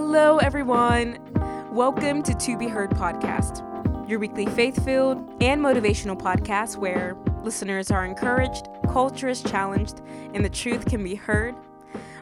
Hello, everyone. Welcome to To Be Heard podcast, your weekly faith filled and motivational podcast where listeners are encouraged, culture is challenged, and the truth can be heard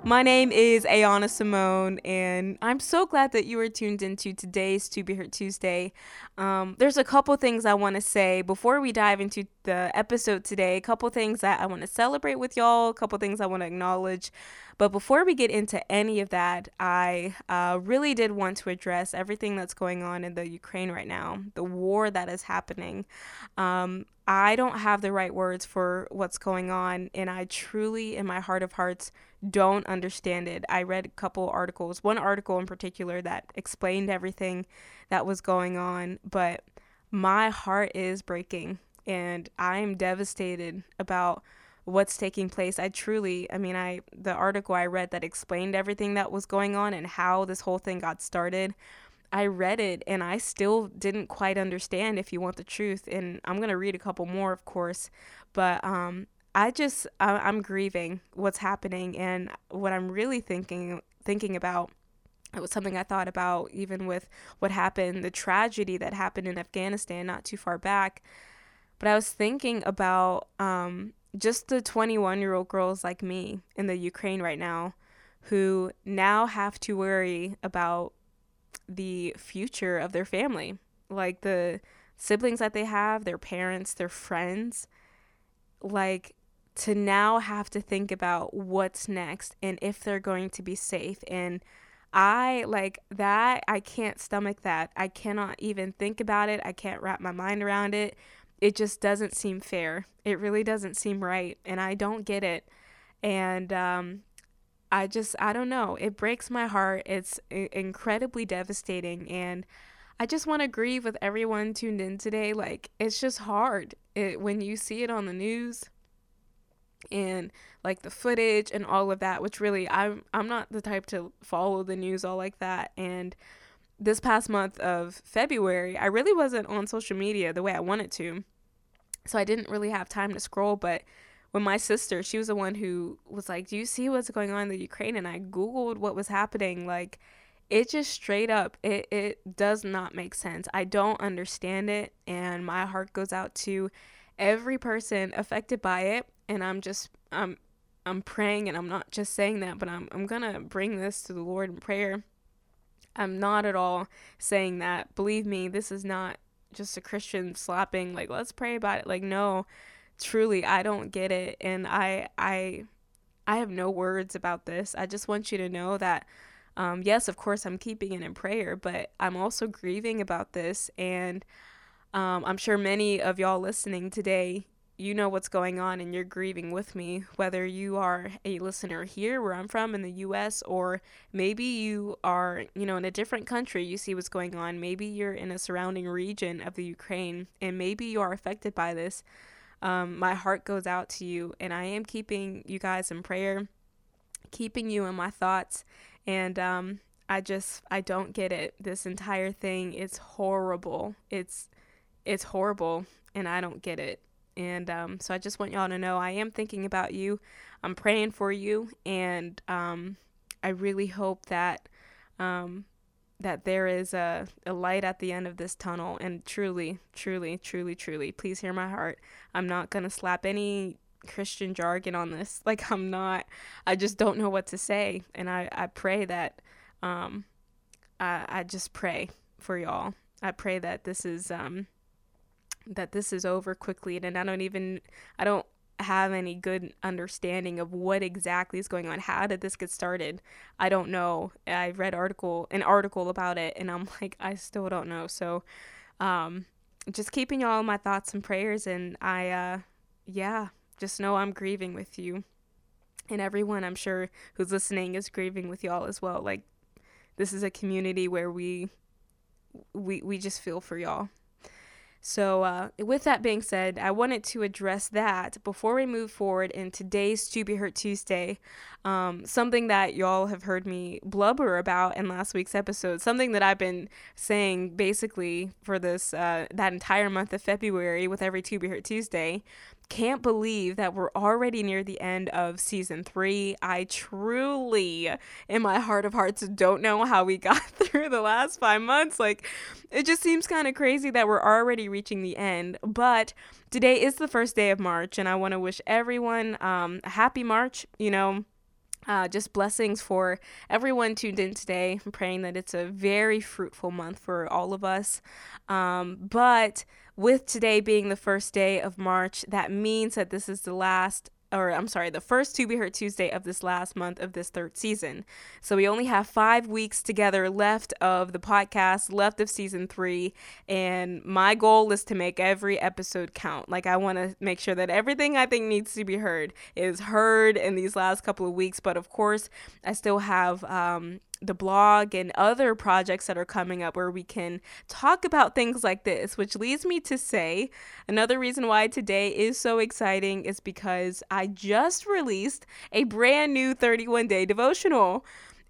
my name is Ayana Simone, and I'm so glad that you are tuned into today's To Be Heard Tuesday. Um, there's a couple things I want to say before we dive into the episode today. A couple things that I want to celebrate with y'all, a couple things I want to acknowledge. But before we get into any of that, I uh, really did want to address everything that's going on in the Ukraine right now, the war that is happening. Um, I don't have the right words for what's going on, and I truly, in my heart of hearts, don't understand it. I read a couple articles, one article in particular that explained everything that was going on, but my heart is breaking and I am devastated about what's taking place. I truly, I mean, I the article I read that explained everything that was going on and how this whole thing got started. I read it and I still didn't quite understand if you want the truth and I'm going to read a couple more of course, but um I just I'm grieving what's happening and what I'm really thinking thinking about it was something I thought about even with what happened the tragedy that happened in Afghanistan not too far back. But I was thinking about um, just the 21 year old girls like me in the Ukraine right now who now have to worry about the future of their family like the siblings that they have their parents their friends. Like to now have to think about what's next and if they're going to be safe and I like that I can't stomach that. I cannot even think about it. I can't wrap my mind around it. It just doesn't seem fair. It really doesn't seem right and I don't get it. And um I just I don't know. It breaks my heart. It's incredibly devastating and I just want to grieve with everyone tuned in today. Like it's just hard. It when you see it on the news and like the footage and all of that which really I'm I'm not the type to follow the news all like that and this past month of February I really wasn't on social media the way I wanted to so I didn't really have time to scroll but when my sister she was the one who was like do you see what's going on in the Ukraine? and I googled what was happening like it just straight up it it does not make sense. I don't understand it and my heart goes out to every person affected by it and I'm just I'm I'm praying and I'm not just saying that, but I'm I'm going to bring this to the Lord in prayer. I'm not at all saying that. Believe me, this is not just a Christian slapping like let's pray about it. Like no, truly I don't get it and I I I have no words about this. I just want you to know that um, yes, of course, I'm keeping it in prayer, but I'm also grieving about this. And um, I'm sure many of y'all listening today, you know what's going on and you're grieving with me, whether you are a listener here where I'm from in the US or maybe you are, you know, in a different country, you see what's going on. Maybe you're in a surrounding region of the Ukraine and maybe you are affected by this. Um, my heart goes out to you and I am keeping you guys in prayer, keeping you in my thoughts. And um, I just, I don't get it. This entire thing is horrible. It's, it's horrible and I don't get it. And um, so I just want y'all to know I am thinking about you. I'm praying for you. And um, I really hope that um, that there is a, a light at the end of this tunnel. And truly, truly, truly, truly, please hear my heart. I'm not to slap any Christian jargon on this. Like, I'm not, I just don't know what to say. And I, I pray that, um, I, I just pray for y'all. I pray that this is, um, that this is over quickly and I don't even I don't have any good understanding of what exactly is going on. How did this get started? I don't know. I read article an article about it and I'm like I still don't know. So um just keeping y'all my thoughts and prayers and I uh yeah, just know I'm grieving with you. And everyone I'm sure who's listening is grieving with y'all as well. Like this is a community where we we we just feel for y'all. So, uh, with that being said, I wanted to address that before we move forward in today's To Be Heard Tuesday. Um, something that y'all have heard me blubber about in last week's episode, something that I've been saying basically for this uh, that entire month of February with every To Be Tuesday can't believe that we're already near the end of season three. I truly, in my heart of hearts, don't know how we got through the last five months. Like, it just seems kind of crazy that we're already reaching the end. But today is the first day of March, and I want to wish everyone um, a happy March. You know, uh, just blessings for everyone tuned in today. I'm praying that it's a very fruitful month for all of us. Um, but with today being the first day of March, that means that this is the last or I'm sorry, the first To Be Heard Tuesday of this last month of this third season. So we only have five weeks together left of the podcast, left of season three. And my goal is to make every episode count. Like, I want to make sure that everything I think needs to be heard is heard in these last couple of weeks. But of course, I still have um, the blog and other projects that are coming up where we can talk about things like this, which leads me to say another reason why today is so exciting is because I just released a brand new 31 day devotional.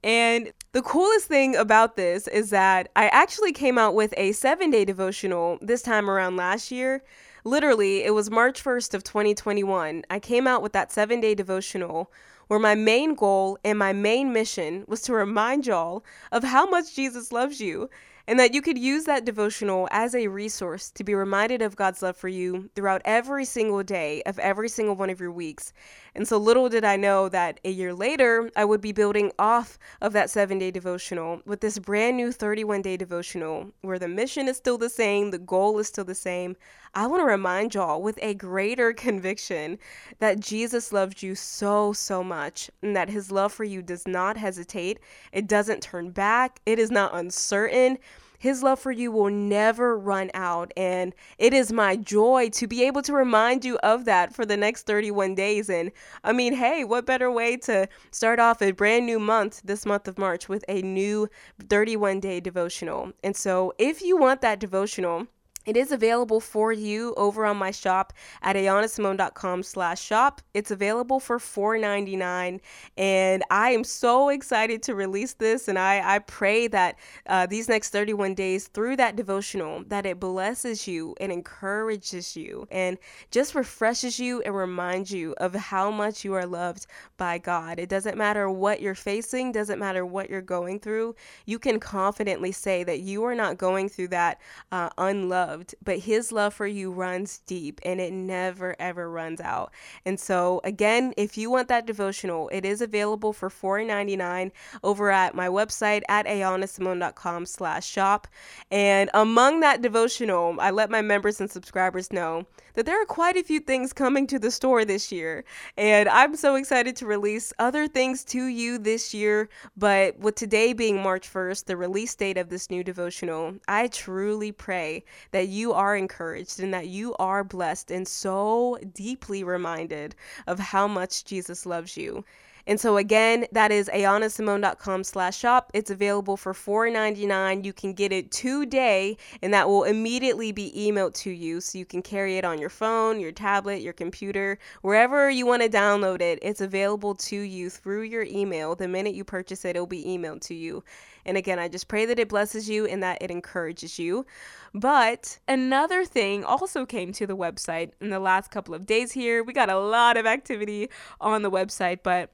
And the coolest thing about this is that I actually came out with a seven day devotional this time around last year. Literally, it was March 1st of 2021. I came out with that seven day devotional where my main goal and my main mission was to remind y'all of how much Jesus loves you and that you could use that devotional as a resource to be reminded of God's love for you throughout every single day of every single one of your weeks. And so little did I know that a year later, I would be building off of that seven day devotional with this brand new 31 day devotional where the mission is still the same, the goal is still the same. I want to remind y'all with a greater conviction that Jesus loved you so, so much and that his love for you does not hesitate. It doesn't turn back. It is not uncertain. His love for you will never run out. And it is my joy to be able to remind you of that for the next 31 days. And I mean, hey, what better way to start off a brand new month this month of March with a new 31 day devotional? And so if you want that devotional, it is available for you over on my shop at ayanasimone.com slash shop. It's available for $4.99 and I am so excited to release this and I, I pray that uh, these next 31 days through that devotional that it blesses you and encourages you and just refreshes you and reminds you of how much you are loved by God. It doesn't matter what you're facing, doesn't matter what you're going through. You can confidently say that you are not going through that uh, unloved loved, but his love for you runs deep and it never ever runs out. And so again, if you want that devotional, it is available for $4.99 over at my website at ayanasimone.com slash shop. And among that devotional, I let my members and subscribers know that there are quite a few things coming to the store this year. And I'm so excited to release other things to you this year. But with today being March 1st, the release date of this new devotional, I truly pray that that you are encouraged and that you are blessed and so deeply reminded of how much Jesus loves you. And so again, that is ayanasimone.com slash shop. It's available for $4.99. You can get it today, and that will immediately be emailed to you. So you can carry it on your phone, your tablet, your computer, wherever you want to download it. It's available to you through your email. The minute you purchase it, it'll be emailed to you. And again, I just pray that it blesses you and that it encourages you. But another thing also came to the website in the last couple of days here. We got a lot of activity on the website, but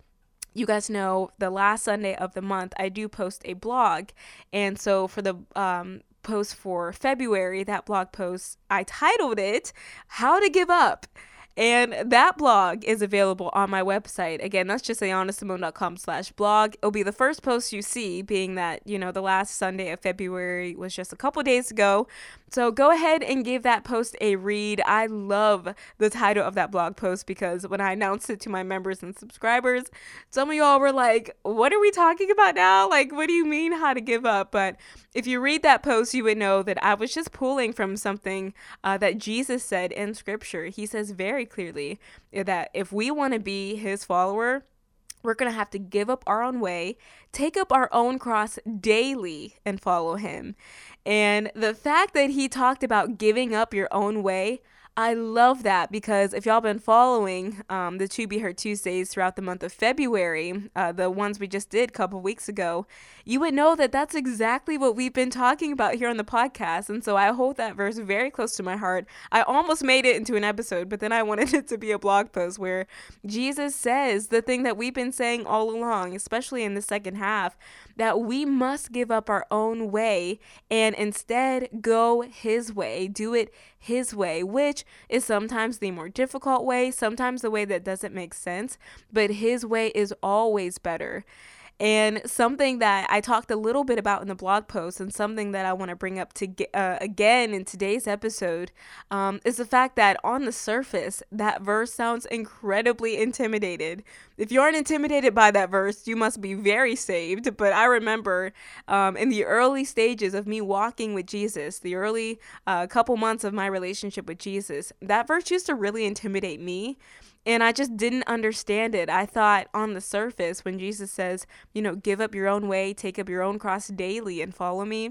you guys know the last Sunday of the month, I do post a blog. And so for the um, post for February, that blog post, I titled it How to Give Up. And that blog is available on my website. Again, that's just ayanasimone.com slash blog. It'll be the first post you see, being that, you know, the last Sunday of February was just a couple days ago. So go ahead and give that post a read. I love the title of that blog post because when I announced it to my members and subscribers, some of y'all were like, What are we talking about now? Like, what do you mean how to give up? But if you read that post, you would know that I was just pulling from something uh, that Jesus said in scripture. He says very clearly that if we want to be his follower, we're going to have to give up our own way, take up our own cross daily, and follow him. And the fact that he talked about giving up your own way, I love that because if y'all been following um, the To Be Heard Tuesdays throughout the month of February, uh, the ones we just did a couple weeks ago, you would know that that's exactly what we've been talking about here on the podcast. And so I hold that verse very close to my heart. I almost made it into an episode, but then I wanted it to be a blog post where Jesus says the thing that we've been saying all along, especially in the second half, that we must give up our own way and instead go His way, do it His way, which is sometimes the more difficult way, sometimes the way that doesn't make sense, but His way is always better. And something that I talked a little bit about in the blog post, and something that I want to bring up to uh, again in today's episode, um, is the fact that on the surface, that verse sounds incredibly intimidated. If you aren't intimidated by that verse, you must be very saved. But I remember um, in the early stages of me walking with Jesus, the early uh, couple months of my relationship with Jesus, that verse used to really intimidate me and I just didn't understand it. I thought on the surface, when Jesus says, you know, give up your own way, take up your own cross daily, and follow me,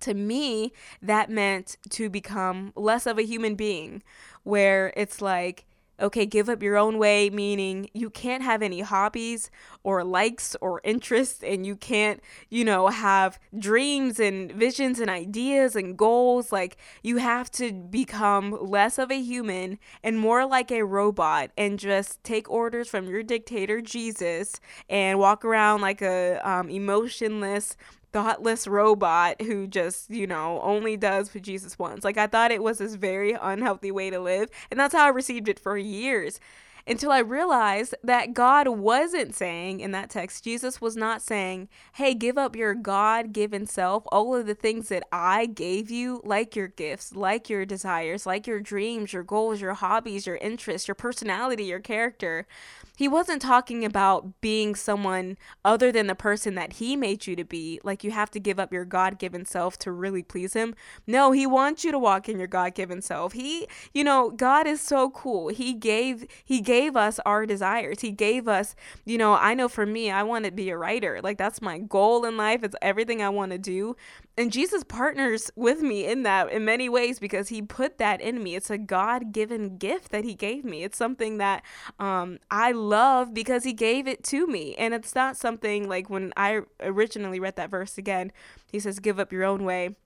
to me, that meant to become less of a human being, where it's like, okay, give up your own way, meaning you can't have any hobbies or likes or interests, and you can't, you know, have dreams and visions and ideas and goals. Like, you have to become less of a human and more like a robot and just take orders from your dictator, Jesus, and walk around like a um, emotionless, thoughtless robot who just, you know, only does what Jesus wants. Like I thought it was this very unhealthy way to live, and that's how I received it for years until I realized that God wasn't saying in that text, Jesus was not saying, hey, give up your God given self, all of the things that I gave you, like your gifts, like your desires, like your dreams, your goals, your hobbies, your interests, your personality, your character. He wasn't talking about being someone other than the person that he made you to be, like you have to give up your God given self to really please him. No, he wants you to walk in your God given self. He, you know, God is so cool. He gave, he gave gave us our desires. He gave us, you know, I know for me, I want to be a writer. Like that's my goal in life. It's everything I want to do. And Jesus partners with me in that in many ways because he put that in me. It's a God given gift that he gave me. It's something that um, I love because he gave it to me. And it's not something like when I originally read that verse again, he says, Give up your own way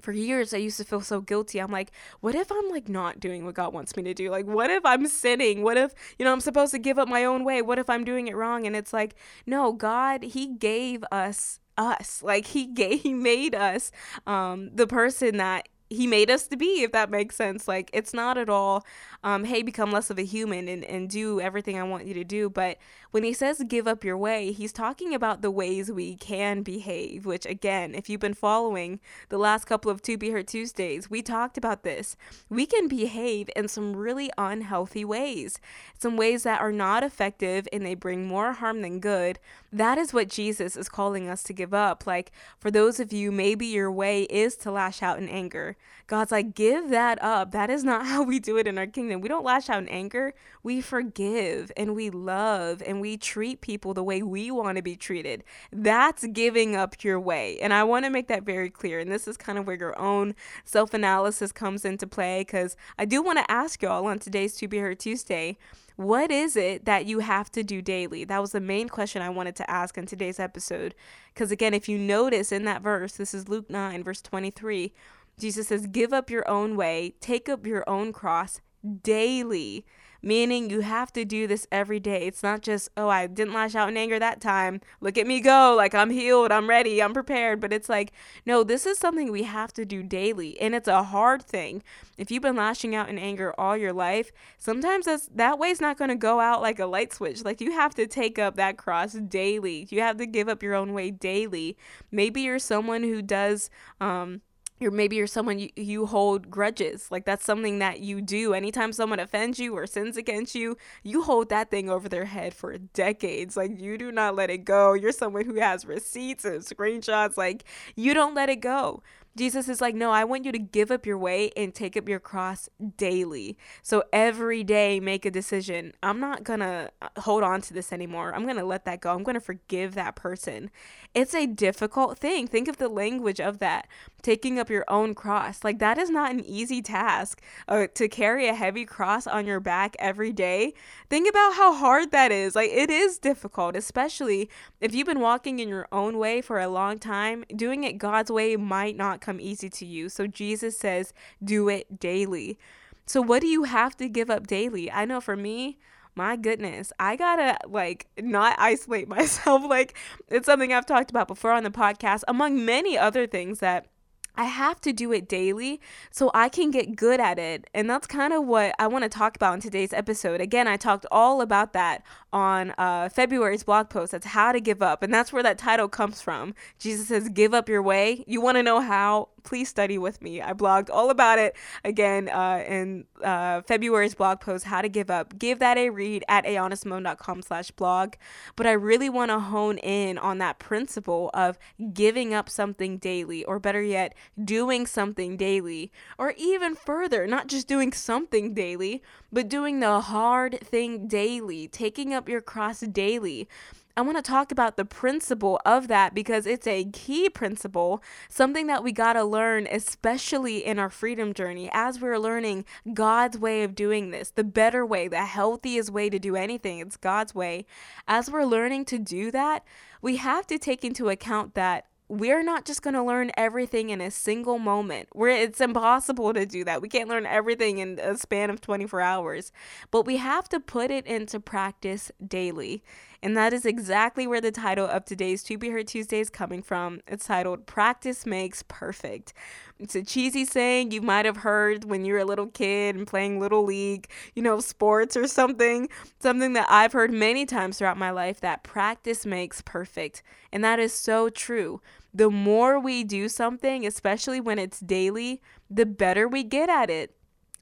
for years I used to feel so guilty. I'm like, what if I'm like not doing what God wants me to do? Like, what if I'm sinning? What if, you know, I'm supposed to give up my own way? What if I'm doing it wrong? And it's like, no, God, He gave us us. Like He gave, He made us um, the person that he made us to be if that makes sense like it's not at all um, hey become less of a human and, and do everything i want you to do but when he says give up your way he's talking about the ways we can behave which again if you've been following the last couple of to be heard tuesdays we talked about this we can behave in some really unhealthy ways some ways that are not effective and they bring more harm than good that is what jesus is calling us to give up like for those of you maybe your way is to lash out in anger God's like, give that up. That is not how we do it in our kingdom. We don't lash out in anger. We forgive and we love and we treat people the way we want to be treated. That's giving up your way. And I want to make that very clear. And this is kind of where your own self analysis comes into play because I do want to ask y'all on today's To Be Heard Tuesday what is it that you have to do daily? That was the main question I wanted to ask in today's episode. Because again, if you notice in that verse, this is Luke 9, verse 23, Jesus says, Give up your own way, take up your own cross daily, meaning you have to do this every day. It's not just, oh, I didn't lash out in anger that time. Look at me go. Like I'm healed, I'm ready, I'm prepared. But it's like, no, this is something we have to do daily. And it's a hard thing. If you've been lashing out in anger all your life, sometimes that's, that way's not going to go out like a light switch. Like you have to take up that cross daily. You have to give up your own way daily. Maybe you're someone who does, um, or maybe you're someone you, you hold grudges like that's something that you do anytime someone offends you or sins against you you hold that thing over their head for decades like you do not let it go you're someone who has receipts and screenshots like you don't let it go Jesus is like, no, I want you to give up your way and take up your cross daily. So every day, make a decision. I'm not going to uh, hold on to this anymore. I'm going to let that go. I'm going to forgive that person. It's a difficult thing. Think of the language of that taking up your own cross. Like, that is not an easy task uh, to carry a heavy cross on your back every day. Think about how hard that is. Like, it is difficult, especially if you've been walking in your own way for a long time. Doing it God's way might not come easy to you. So, Jesus says, do it daily. So, what do you have to give up daily? I know for me, my goodness, I gotta like not isolate myself. Like, it's something I've talked about before on the podcast, among many other things that I have to do it daily so I can get good at it. And that's kind of what I want to talk about in today's episode. Again, I talked all about that on uh, February's blog post. That's how to give up. And that's where that title comes from. Jesus says, Give up your way. You want to know how? Please study with me. I blogged all about it again uh, in uh, February's blog post, How to Give Up. Give that a read at ayanasimone.com slash blog. But I really want to hone in on that principle of giving up something daily, or better yet, doing something daily, or even further, not just doing something daily, but doing the hard thing daily, taking up your cross daily. I want to talk about the principle of that because it's a key principle, something that we got to learn, especially in our freedom journey, as we're learning God's way of doing this, the better way, the healthiest way to do anything. It's God's way. As we're learning to do that, we have to take into account that we're not just going to learn everything in a single moment. Where it's impossible to do that. We can't learn everything in a span of 24 hours, but we have to put it into practice daily. And that is exactly where the title of today's To Be Heard Tuesday is coming from. It's titled Practice Makes Perfect. It's a cheesy saying you might have heard when you were a little kid and playing Little League, you know, sports or something. Something that I've heard many times throughout my life that practice makes perfect. And that is so true. The more we do something, especially when it's daily, the better we get at it.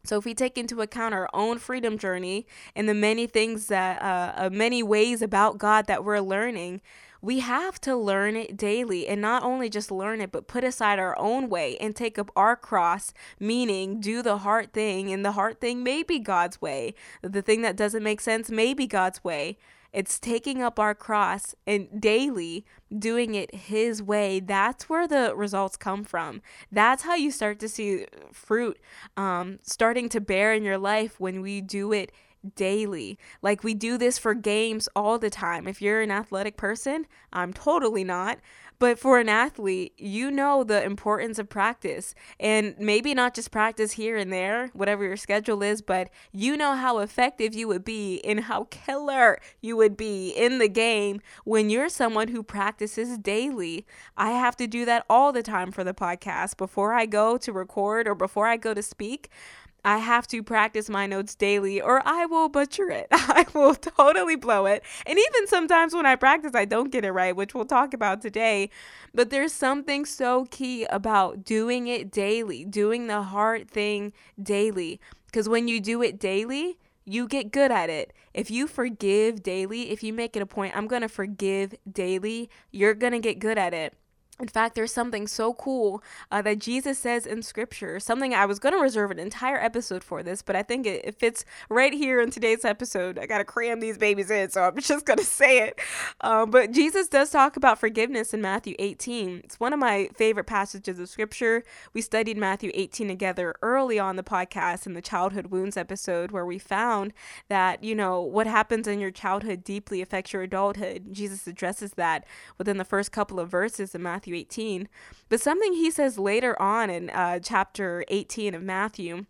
So, if we take into account our own freedom journey and the many things that, uh, uh, many ways about God that we're learning, we have to learn it daily and not only just learn it, but put aside our own way and take up our cross, meaning do the hard thing. And the hard thing may be God's way. The thing that doesn't make sense may be God's way. It's taking up our cross and daily doing it His way. That's where the results come from. That's how you start to see fruit um, starting to bear in your life when we do it daily. Like we do this for games all the time. If you're an athletic person, I'm totally not. But for an athlete, you know the importance of practice and maybe not just practice here and there, whatever your schedule is, but you know how effective you would be and how killer you would be in the game when you're someone who practices daily. I have to do that all the time for the podcast before I go to record or before I go to speak. I have to practice my notes daily or I will butcher it. I will totally blow it. And even sometimes when I practice, I don't get it right, which we'll talk about today. But there's something so key about doing it daily, doing the hard thing daily. Because when you do it daily, you get good at it. If you forgive daily, if you make it a point, I'm going to forgive daily, you're going to get good at it. In fact, there's something so cool uh, that Jesus says in scripture, something I was going to reserve an entire episode for this, but I think it, it fits right here in today's episode. I got to cram these babies in, so I'm just going to say it. Um, but Jesus does talk about forgiveness in Matthew 18. It's one of my favorite passages of scripture. We studied Matthew 18 together early on the podcast in the childhood wounds episode, where we found that, you know, what happens in your childhood deeply affects your adulthood. Jesus addresses that within the first couple of verses in Matthew. Matthew 18. But something he says later on in uh, chapter 18 of Matthew.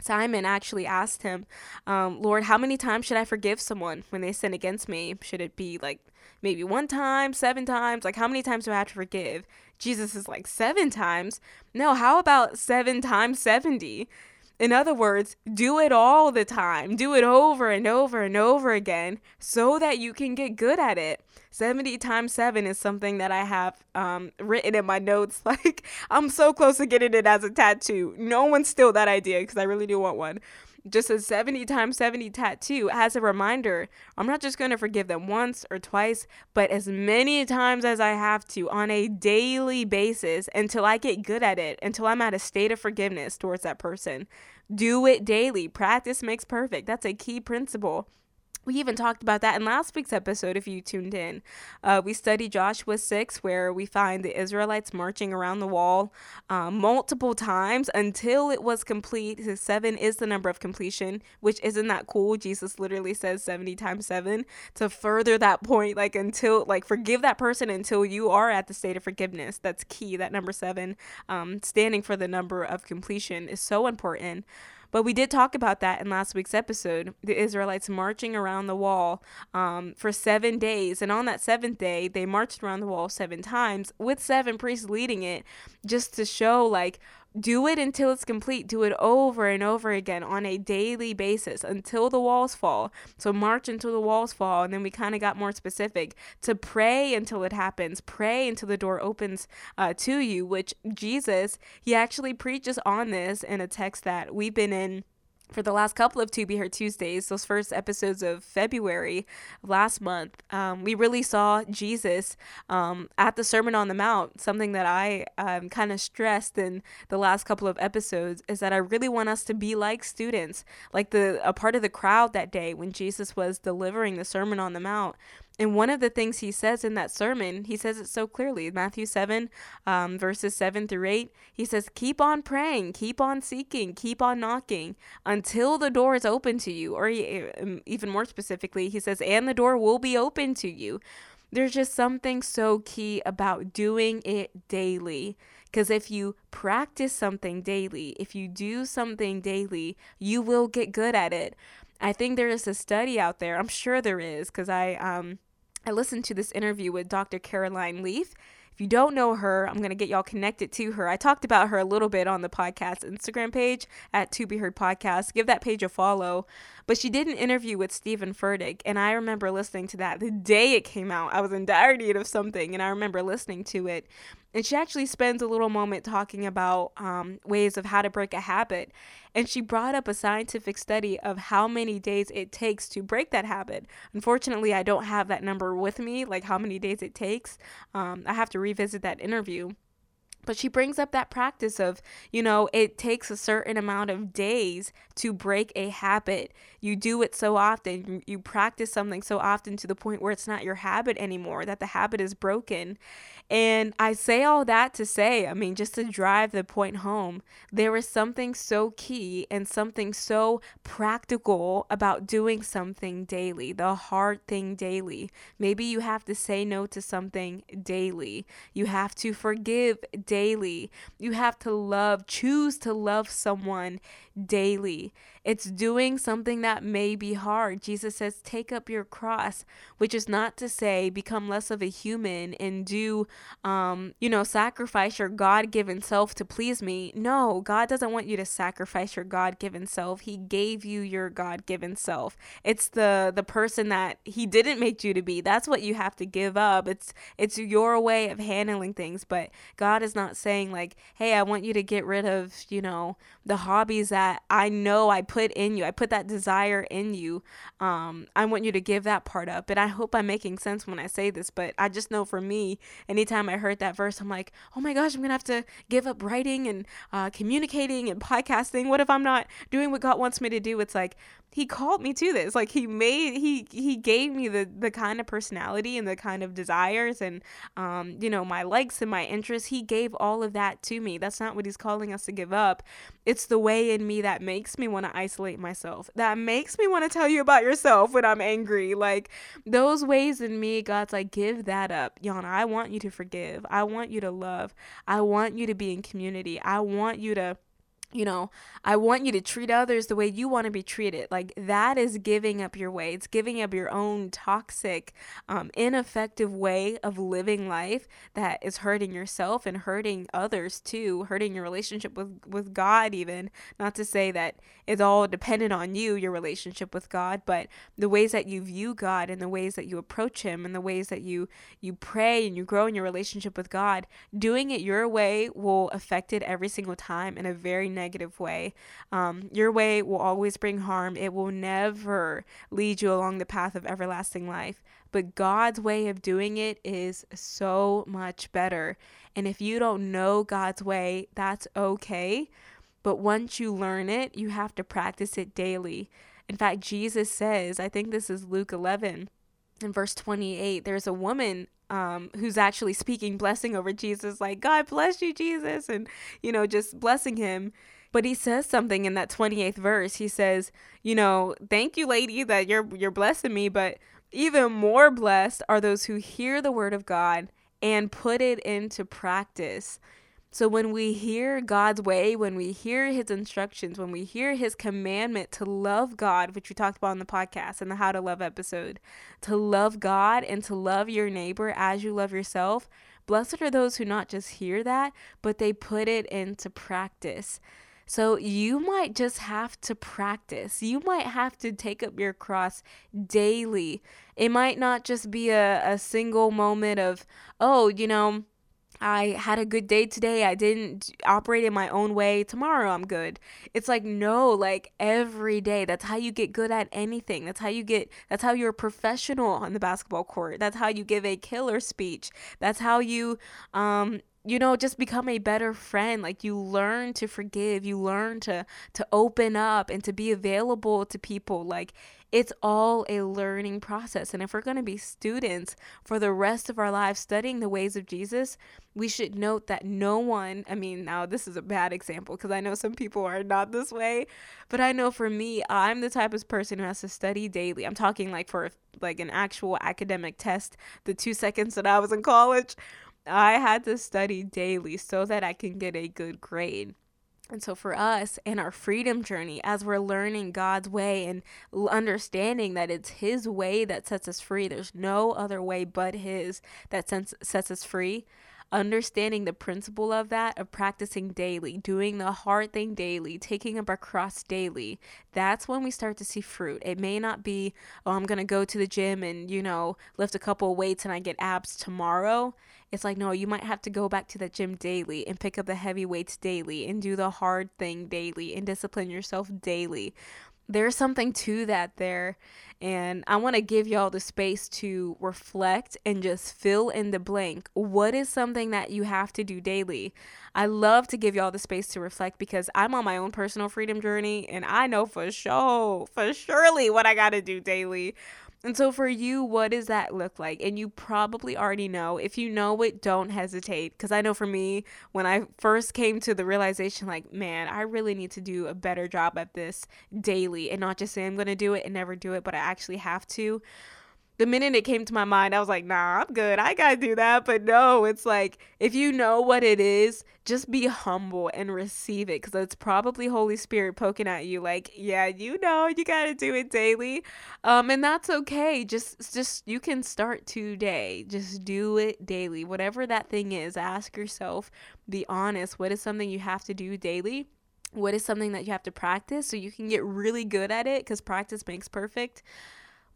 Simon actually asked him, um, Lord, how many times should I forgive someone when they sin against me? Should it be like maybe one time, seven times? Like, how many times do I have to forgive? Jesus is like, seven times? No, how about seven times 70? In other words, do it all the time. Do it over and over and over again so that you can get good at it. 70 times 7 is something that I have um, written in my notes. Like, I'm so close to getting it as a tattoo. No one steal that idea because I really do want one. Just a 70 times 70 tattoo as a reminder. I'm not just going to forgive them once or twice, but as many times as I have to on a daily basis until I get good at it, until I'm at a state of forgiveness towards that person. Do it daily. Practice makes perfect. That's a key principle we even talked about that in last week's episode if you tuned in. Uh, we studied Joshua 6, where we find the Israelites marching around the wall uh, multiple times until it was complete. The seven is the number of completion, which isn't that cool. Jesus literally says 70 times seven to further that point, like until, like, forgive that person until you are at the state of forgiveness. That's key. That number seven, um, standing for the number of completion, is so important. But we did talk about that in last week's episode. The Israelites marching around the wall um, for seven days. And on that seventh day, they marched around the wall seven times with seven priests leading it just to show, like, do it until it's complete. Do it over and over again on a daily basis until the walls fall. So march until the walls fall. And then we kind of got more specific to pray until it happens. Pray until the door opens uh, to you, which Jesus, he actually preaches on this in a text that we've been in for the last couple of To Be Heard Tuesdays, those first episodes of February last month, um, we really saw Jesus um, at the Sermon on the Mount. Something that I um, kind of stressed in the last couple of episodes is that I really want us to be like students, like the a part of the crowd that day when Jesus was delivering the Sermon on the Mount. And one of the things he says in that sermon, he says it so clearly Matthew 7, um, verses 7 through 8. He says, Keep on praying, keep on seeking, keep on knocking until the door is open to you. Or um, even more specifically, he says, And the door will be open to you. There's just something so key about doing it daily. Because if you practice something daily, if you do something daily, you will get good at it. I think there is a study out there. I'm sure there is because I um I listened to this interview with Dr. Caroline Leaf. If you don't know her, I'm going to get y'all connected to her. I talked about her a little bit on the podcast Instagram page at To Be Heard Podcast. Give that page a follow. But she did an interview with Stephen Furtick, and I remember listening to that the day it came out. I was in dire need of something, and I remember listening to it. And she actually spends a little moment talking about um, ways of how to break a habit. And she brought up a scientific study of how many days it takes to break that habit. Unfortunately, I don't have that number with me, like how many days it takes. Um, I have to revisit that interview. But she brings up that practice of, you know, it takes a certain amount of days to break a habit. You do it so often, you practice something so often to the point where it's not your habit anymore, that the habit is broken. And I say all that to say, I mean, just to drive the point home, there is something so key and something so practical about doing something daily, the hard thing daily. Maybe you have to say no to something daily, you have to forgive daily, you have to love, choose to love someone daily. It's doing something that may be hard. Jesus says, take up your cross, which is not to say become less of a human and do, um, you know, sacrifice your God given self to please me. No, God doesn't want you to sacrifice your God given self. He gave you your God given self. It's the the person that He didn't make you to be. That's what you have to give up. It's it's your way of handling things. But God is not saying like, hey, I want you to get rid of, you know, the hobbies that I know I put put in you. I put that desire in you. Um, I want you to give that part up. And I hope I'm making sense when I say this, but I just know for me, anytime I heard that verse, I'm like, oh my gosh, I'm going to have to give up writing and uh, communicating and podcasting. What if I'm not doing what God wants me to do? It's like, he called me to this. Like he made he he gave me the the kind of personality and the kind of desires and um you know my likes and my interests. He gave all of that to me. That's not what he's calling us to give up. It's the way in me that makes me want to isolate myself that makes me want to tell you about yourself when i'm angry. Like those ways in me god's like give that up. Yana i want you to forgive. I want you to love. I want you to be in community. I want you to you know, I want you to treat others the way you want to be treated. Like that is giving up your way. It's giving up your own toxic, um, ineffective way of living life that is hurting yourself and hurting others too, hurting your relationship with with God. Even not to say that it's all dependent on you, your relationship with God, but the ways that you view God and the ways that you approach Him and the ways that you you pray and you grow in your relationship with God. Doing it your way will affect it every single time in a very negative way. Um, your way will always bring harm, it will never lead you along the path of everlasting life. But God's way of doing it is so much better. And if you don't know God's way, that's okay. But once you learn it, you have to practice it daily. In fact, Jesus says, I think this is Luke 11 in verse 28, there's a woman um, who's actually speaking blessing over Jesus, like, God bless you, Jesus, and, you know, just blessing him. But he says something in that 28th verse. He says, you know, thank you, lady, that you're you're blessing me, but even more blessed are those who hear the word of God and put it into practice. So when we hear God's way, when we hear his instructions, when we hear his commandment to love God, which we talked about in the podcast and the How to Love episode, to love God and to love your neighbor as you love yourself, blessed are those who not just hear that, but they put it into practice. So you might just have to practice. You might have to take up your cross daily. It might not just be a, a single moment of, oh, you know, I had a good day today. I didn't operate in my own way. Tomorrow I'm good. It's like, no, like every day. That's how you get good at anything. That's how you get, that's how you're a professional on the basketball court. That's how you give a killer speech. That's how you, um, you know just become a better friend like you learn to forgive you learn to to open up and to be available to people like it's all a learning process. And if we're going to be students for the rest of our lives studying the ways of Jesus, we should note that no one, I mean, now this is a bad example because I know some people are not this way, but I know for me, I'm the type of person who has to study daily. I'm talking like for like an actual academic test, the 2 seconds that I was in college, I had to study daily so that I can get a good grade. And so, for us in our freedom journey, as we're learning God's way and understanding that it's His way that sets us free, there's no other way but His that sets us free understanding the principle of that, of practicing daily, doing the hard thing daily, taking up our cross daily, that's when we start to see fruit. It may not be, oh, I'm going to go to the gym and, you know, lift a couple of weights and I get abs tomorrow. It's like, no, you might have to go back to the gym daily and pick up the heavy weights daily and do the hard thing daily and discipline yourself daily there's something to that there. And I want to give y'all the space to reflect and just fill in the blank. What is something that you have to do daily? I love to give y'all the space to reflect because I'm on my own personal freedom journey and I know for sure, for surely what I got to do daily. And so for you, what does that look like? And you probably already know. If you know it, don't hesitate. Because I know for me, when I first came to the realization, like, man, I really need to do a better job at this daily and not just say I'm going to do it and never do it, but I actually have to the minute it came to my mind, I was like, nah, I'm good. I got to do that. But no, it's like, if you know what it is, just be humble and receive it because it's probably Holy Spirit poking at you, like, yeah, you know, you got to do it daily. Um, and that's okay. Just, just, you can start today. Just do it daily. Whatever that thing is, ask yourself, be honest. What is something you have to do daily? What is something that you have to practice so you can get really good at it? Because practice makes perfect.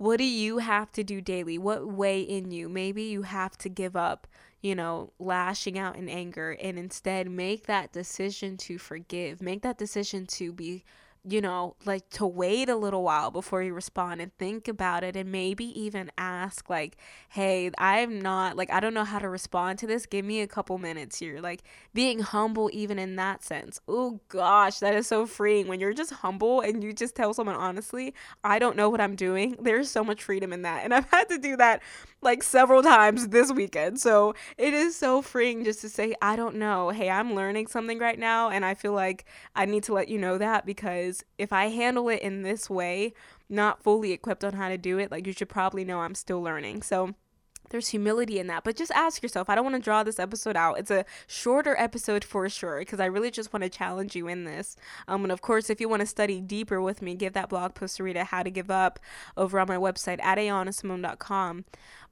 What do you have to do daily? What way in you? Maybe you have to give up, you know, lashing out in anger and instead make that decision to forgive. Make that decision to be you know, like to wait a little while before you respond and think about it and maybe even ask, like, hey, I'm not, like, I don't know how to respond to this. Give me a couple minutes here. Like, being humble, even in that sense. Oh gosh, that is so freeing when you're just humble and you just tell someone, honestly, I don't know what I'm doing. There's so much freedom in that. And I've had to do that like several times this weekend. So it is so freeing just to say, I don't know. Hey, I'm learning something right now. And I feel like I need to let you know that because if I handle it in this way, not fully equipped on how to do it, like you should probably know I'm still learning. So there's humility in that. But just ask yourself. I don't want to draw this episode out. It's a shorter episode for sure because I really just want to challenge you in this. Um, and of course, if you want to study deeper with me, give that blog post to read How to Give Up over on my website at ayanasimone.com.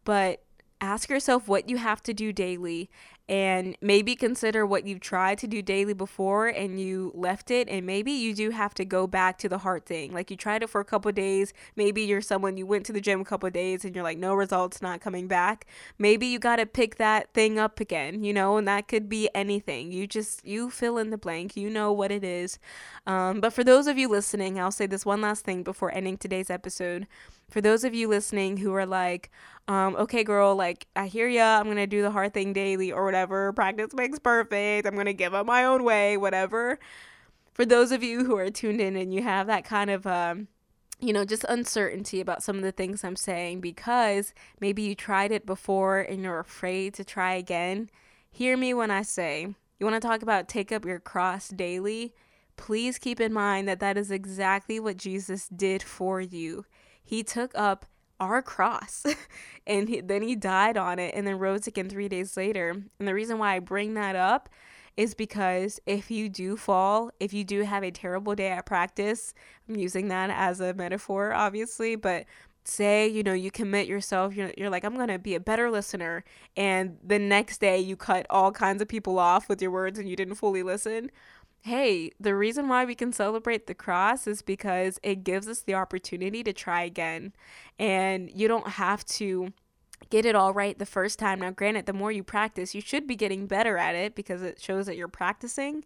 But ask yourself what you have to do daily and maybe consider what you've tried to do daily before and you left it and maybe you do have to go back to the heart thing. Like you tried it for a couple days maybe you're someone you went to the gym a couple days and you're like no results not coming back. Maybe you got to pick that thing up again you know and that could be anything. You just you fill in the blank you know what it is. Um, but for those of you listening i'll say this one last thing before ending today's episode. For those of you listening who are like, um, okay, girl, like, I hear ya, I'm gonna do the hard thing daily or whatever, practice makes perfect, I'm gonna give up my own way, whatever. For those of you who are tuned in and you have that kind of, um, you know, just uncertainty about some of the things I'm saying because maybe you tried it before and you're afraid to try again, hear me when I say, you wanna talk about take up your cross daily? Please keep in mind that that is exactly what Jesus did for you he took up our cross and he, then he died on it and then rose again three days later. And the reason why I bring that up is because if you do fall, if you do have a terrible day at practice, I'm using that as a metaphor, obviously, but say you know you commit yourself you're, you're like i'm going to be a better listener and the next day you cut all kinds of people off with your words and you didn't fully listen hey, the reason why we can celebrate the cross is because it gives us the opportunity to try again. And you don't have to get it all right the first time. Now, granted, the more you practice, you should be getting better at it because it shows that you're practicing.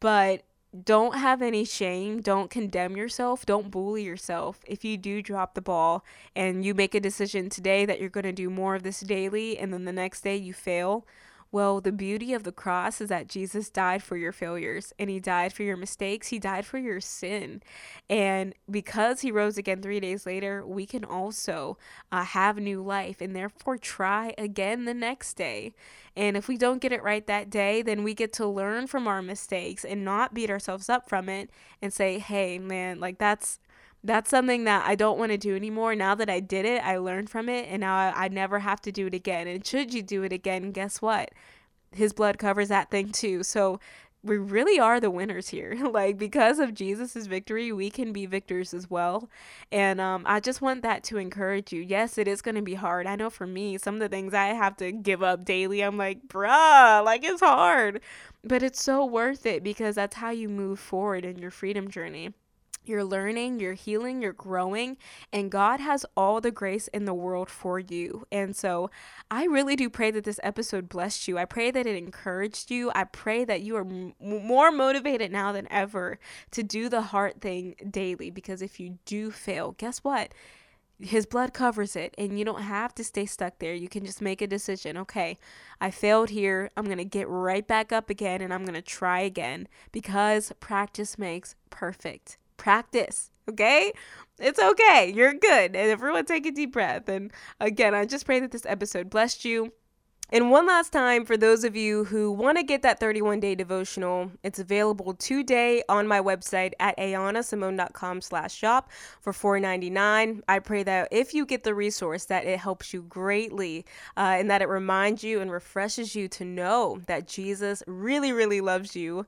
But don't have any shame. Don't condemn yourself. Don't bully yourself. If you do drop the ball and you make a decision today that you're going to do more of this daily and then the next day you fail, well, the beauty of the cross is that Jesus died for your failures and he died for your mistakes. He died for your sin. And because he rose again three days later, we can also uh, have new life and therefore try again the next day. And if we don't get it right that day, then we get to learn from our mistakes and not beat ourselves up from it and say, hey, man, like that's that's something that I don't want to do anymore. Now that I did it, I learned from it, and now I, I, never have to do it again. And should you do it again, guess what? His blood covers that thing too. So we really are the winners here. like because of Jesus's victory, we can be victors as well. And um, I just want that to encourage you. Yes, it is going to be hard. I know for me, some of the things I have to give up daily, I'm like, bruh, like it's hard. But it's so worth it because that's how you move forward in your freedom journey. You're learning, you're healing, you're growing, and God has all the grace in the world for you. And so I really do pray that this episode blessed you. I pray that it encouraged you. I pray that you are m- more motivated now than ever to do the hard thing daily because if you do fail, guess what? his blood covers it and you don't have to stay stuck there you can just make a decision okay i failed here i'm going to get right back up again and i'm going to try again because practice makes perfect practice. Okay? It's okay. You're good. And everyone take a deep breath. And again, I just pray that this episode blessed you. And one last time for those of you who want to get that 31 day devotional, it's available today on my website at ayanasimone.com slash shop for $4.99. I pray that if you get the resource that it helps you greatly uh, and that it reminds you and refreshes you to know that Jesus really, really loves you.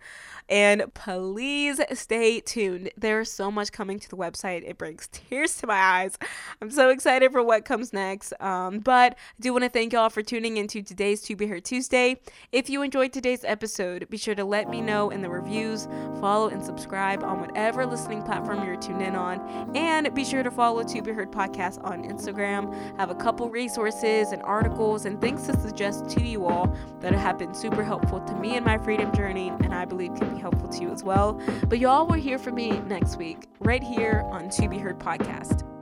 And please stay tuned. There's so much coming to the website. It brings tears to my eyes. I'm so excited for what comes next. Um, but I do want to thank y'all for tuning into today's To Be Heard Tuesday. If you enjoyed today's episode, be sure to let me know in the reviews, follow and subscribe on whatever listening platform you're tuned in on, and be sure to follow To Be Heard Podcast on Instagram. I have a couple resources and articles and things to suggest to you all that have been super helpful to me in my freedom journey, and I believe can be helpful to you as well. But y'all will hear from me next week, right here on To Be Heard Podcast.